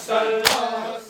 وسلم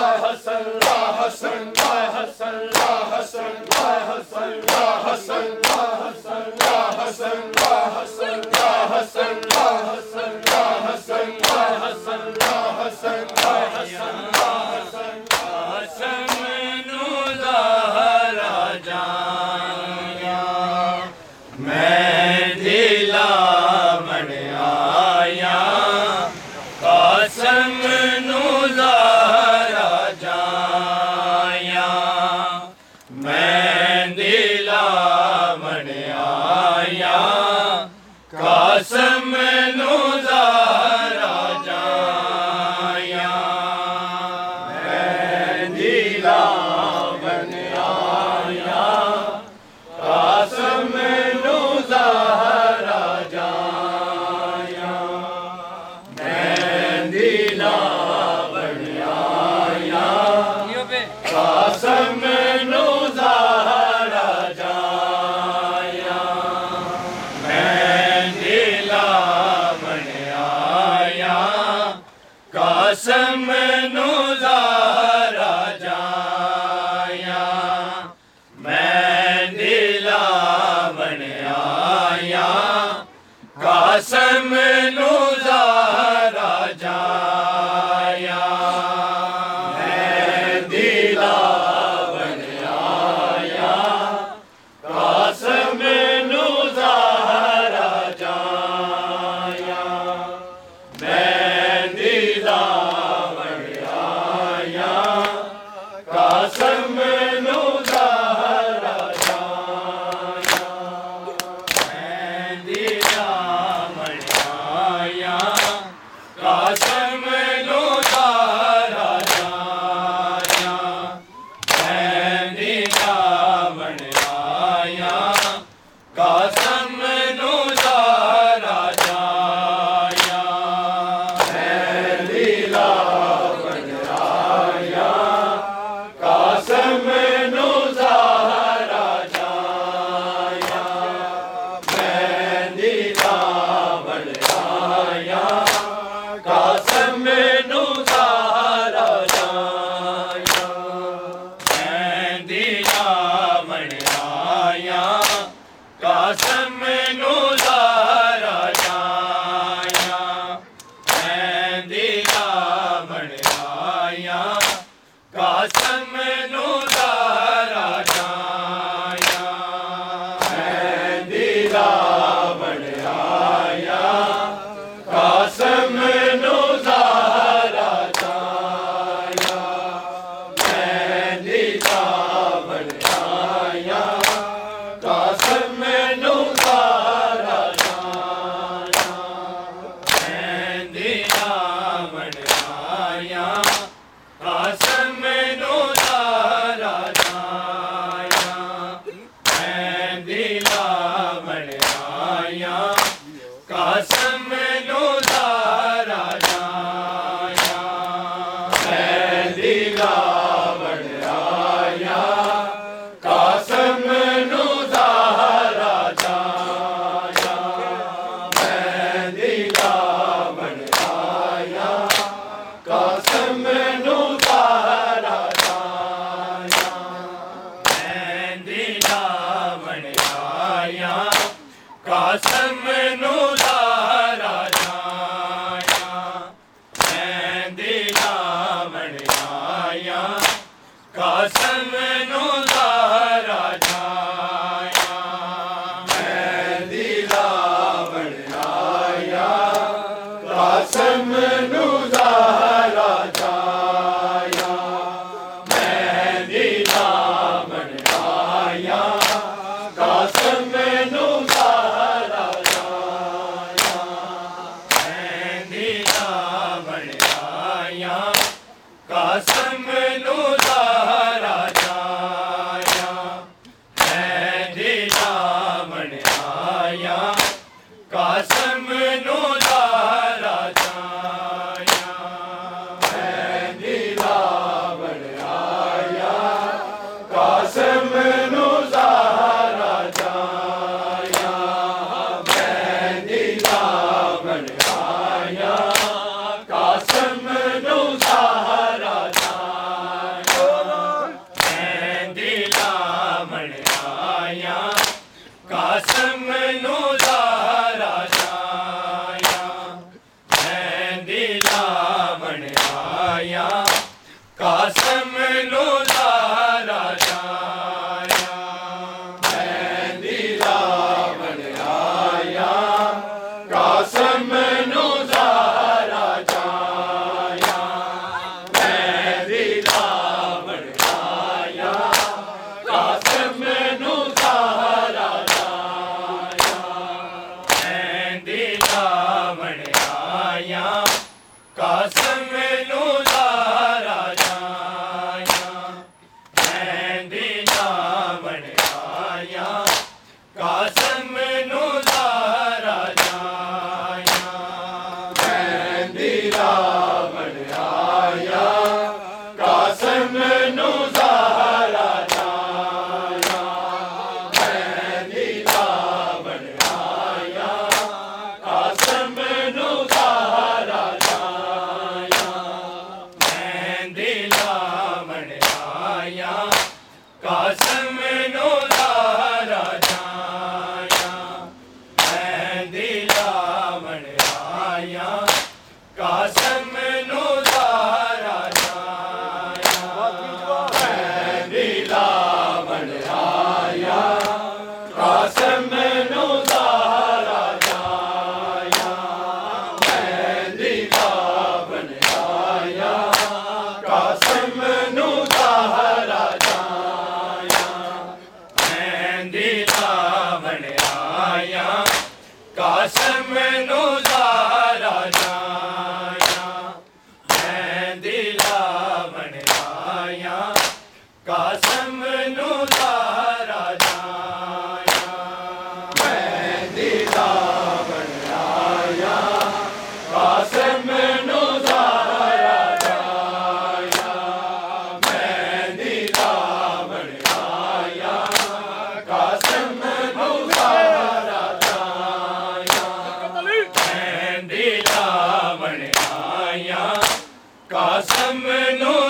میں لیلہ قاسم نو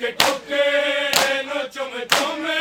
Menu Zara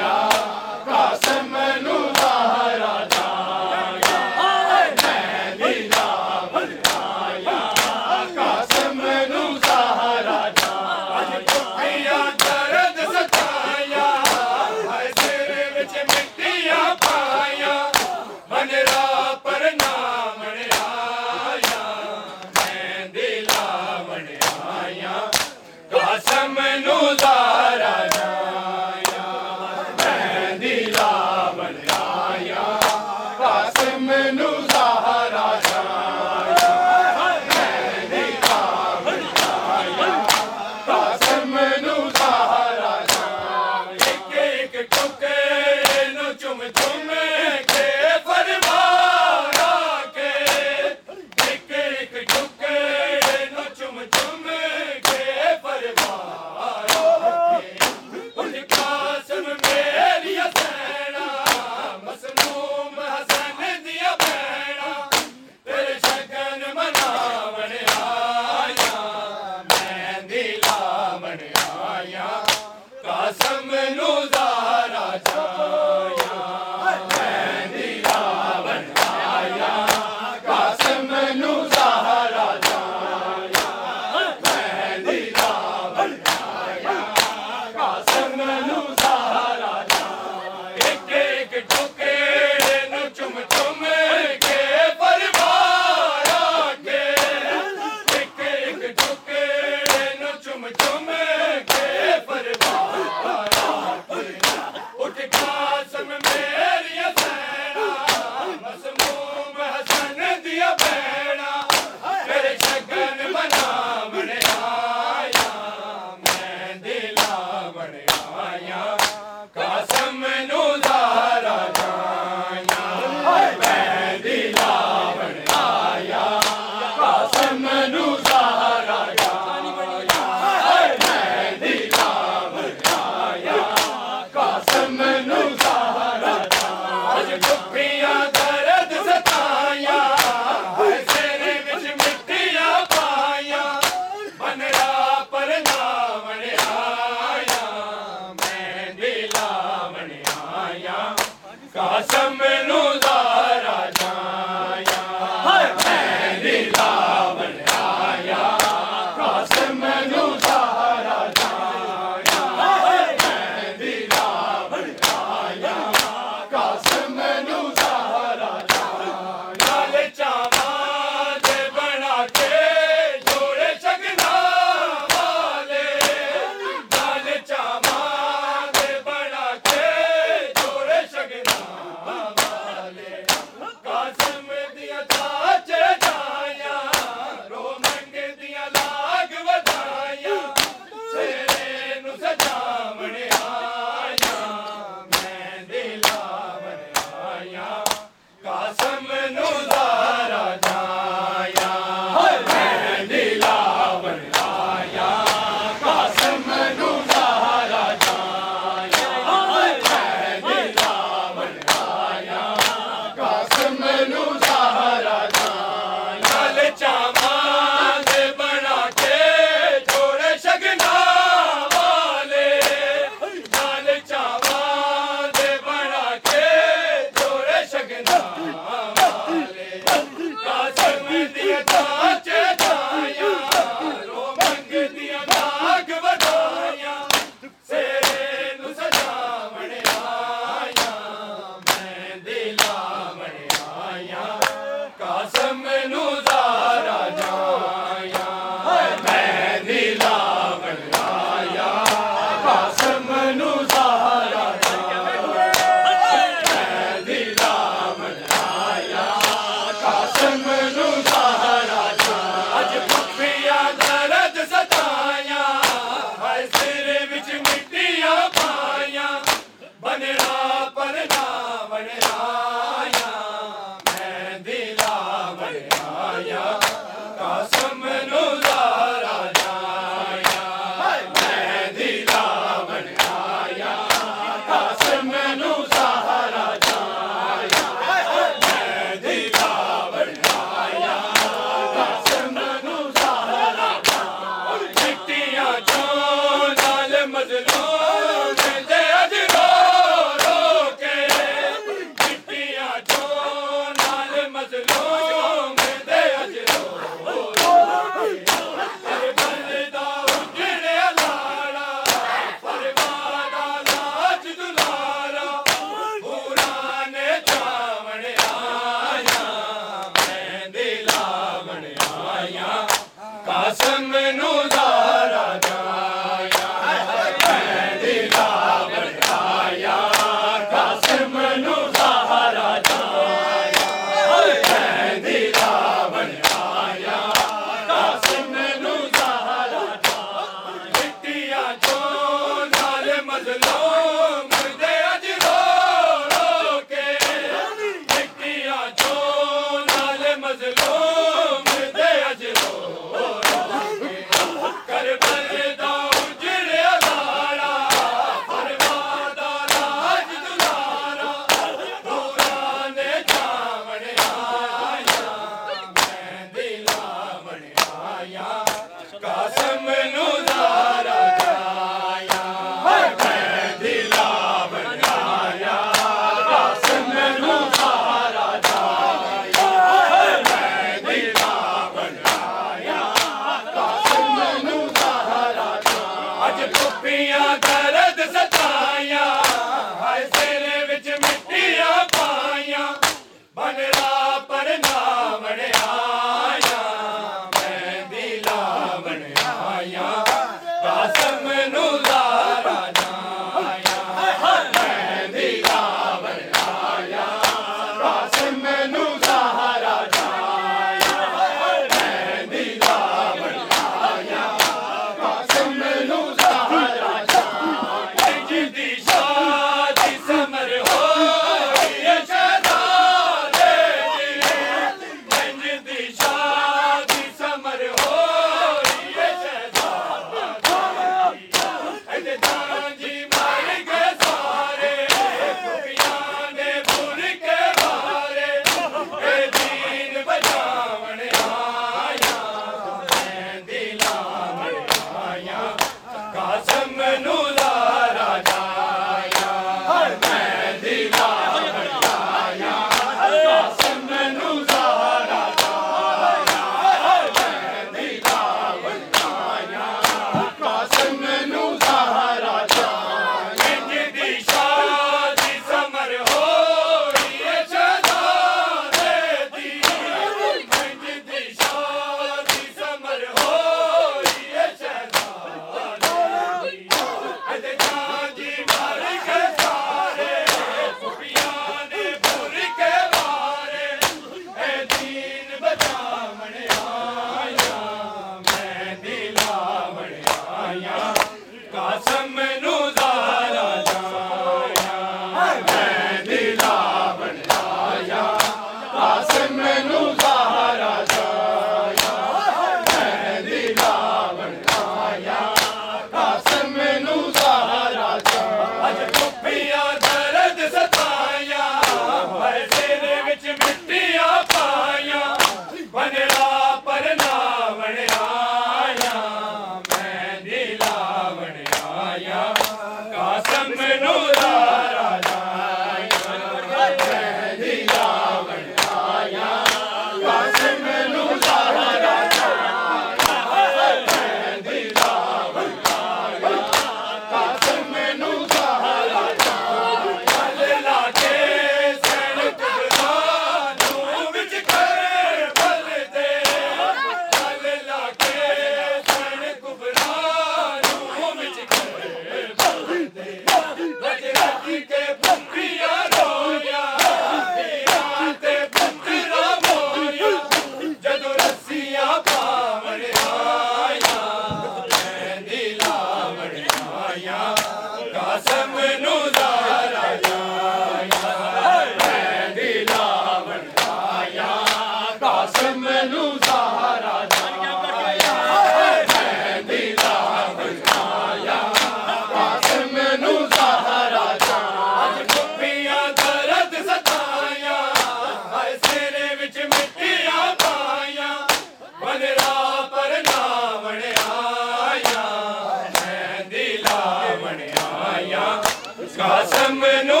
سمنو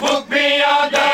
بھوک بھی آدھا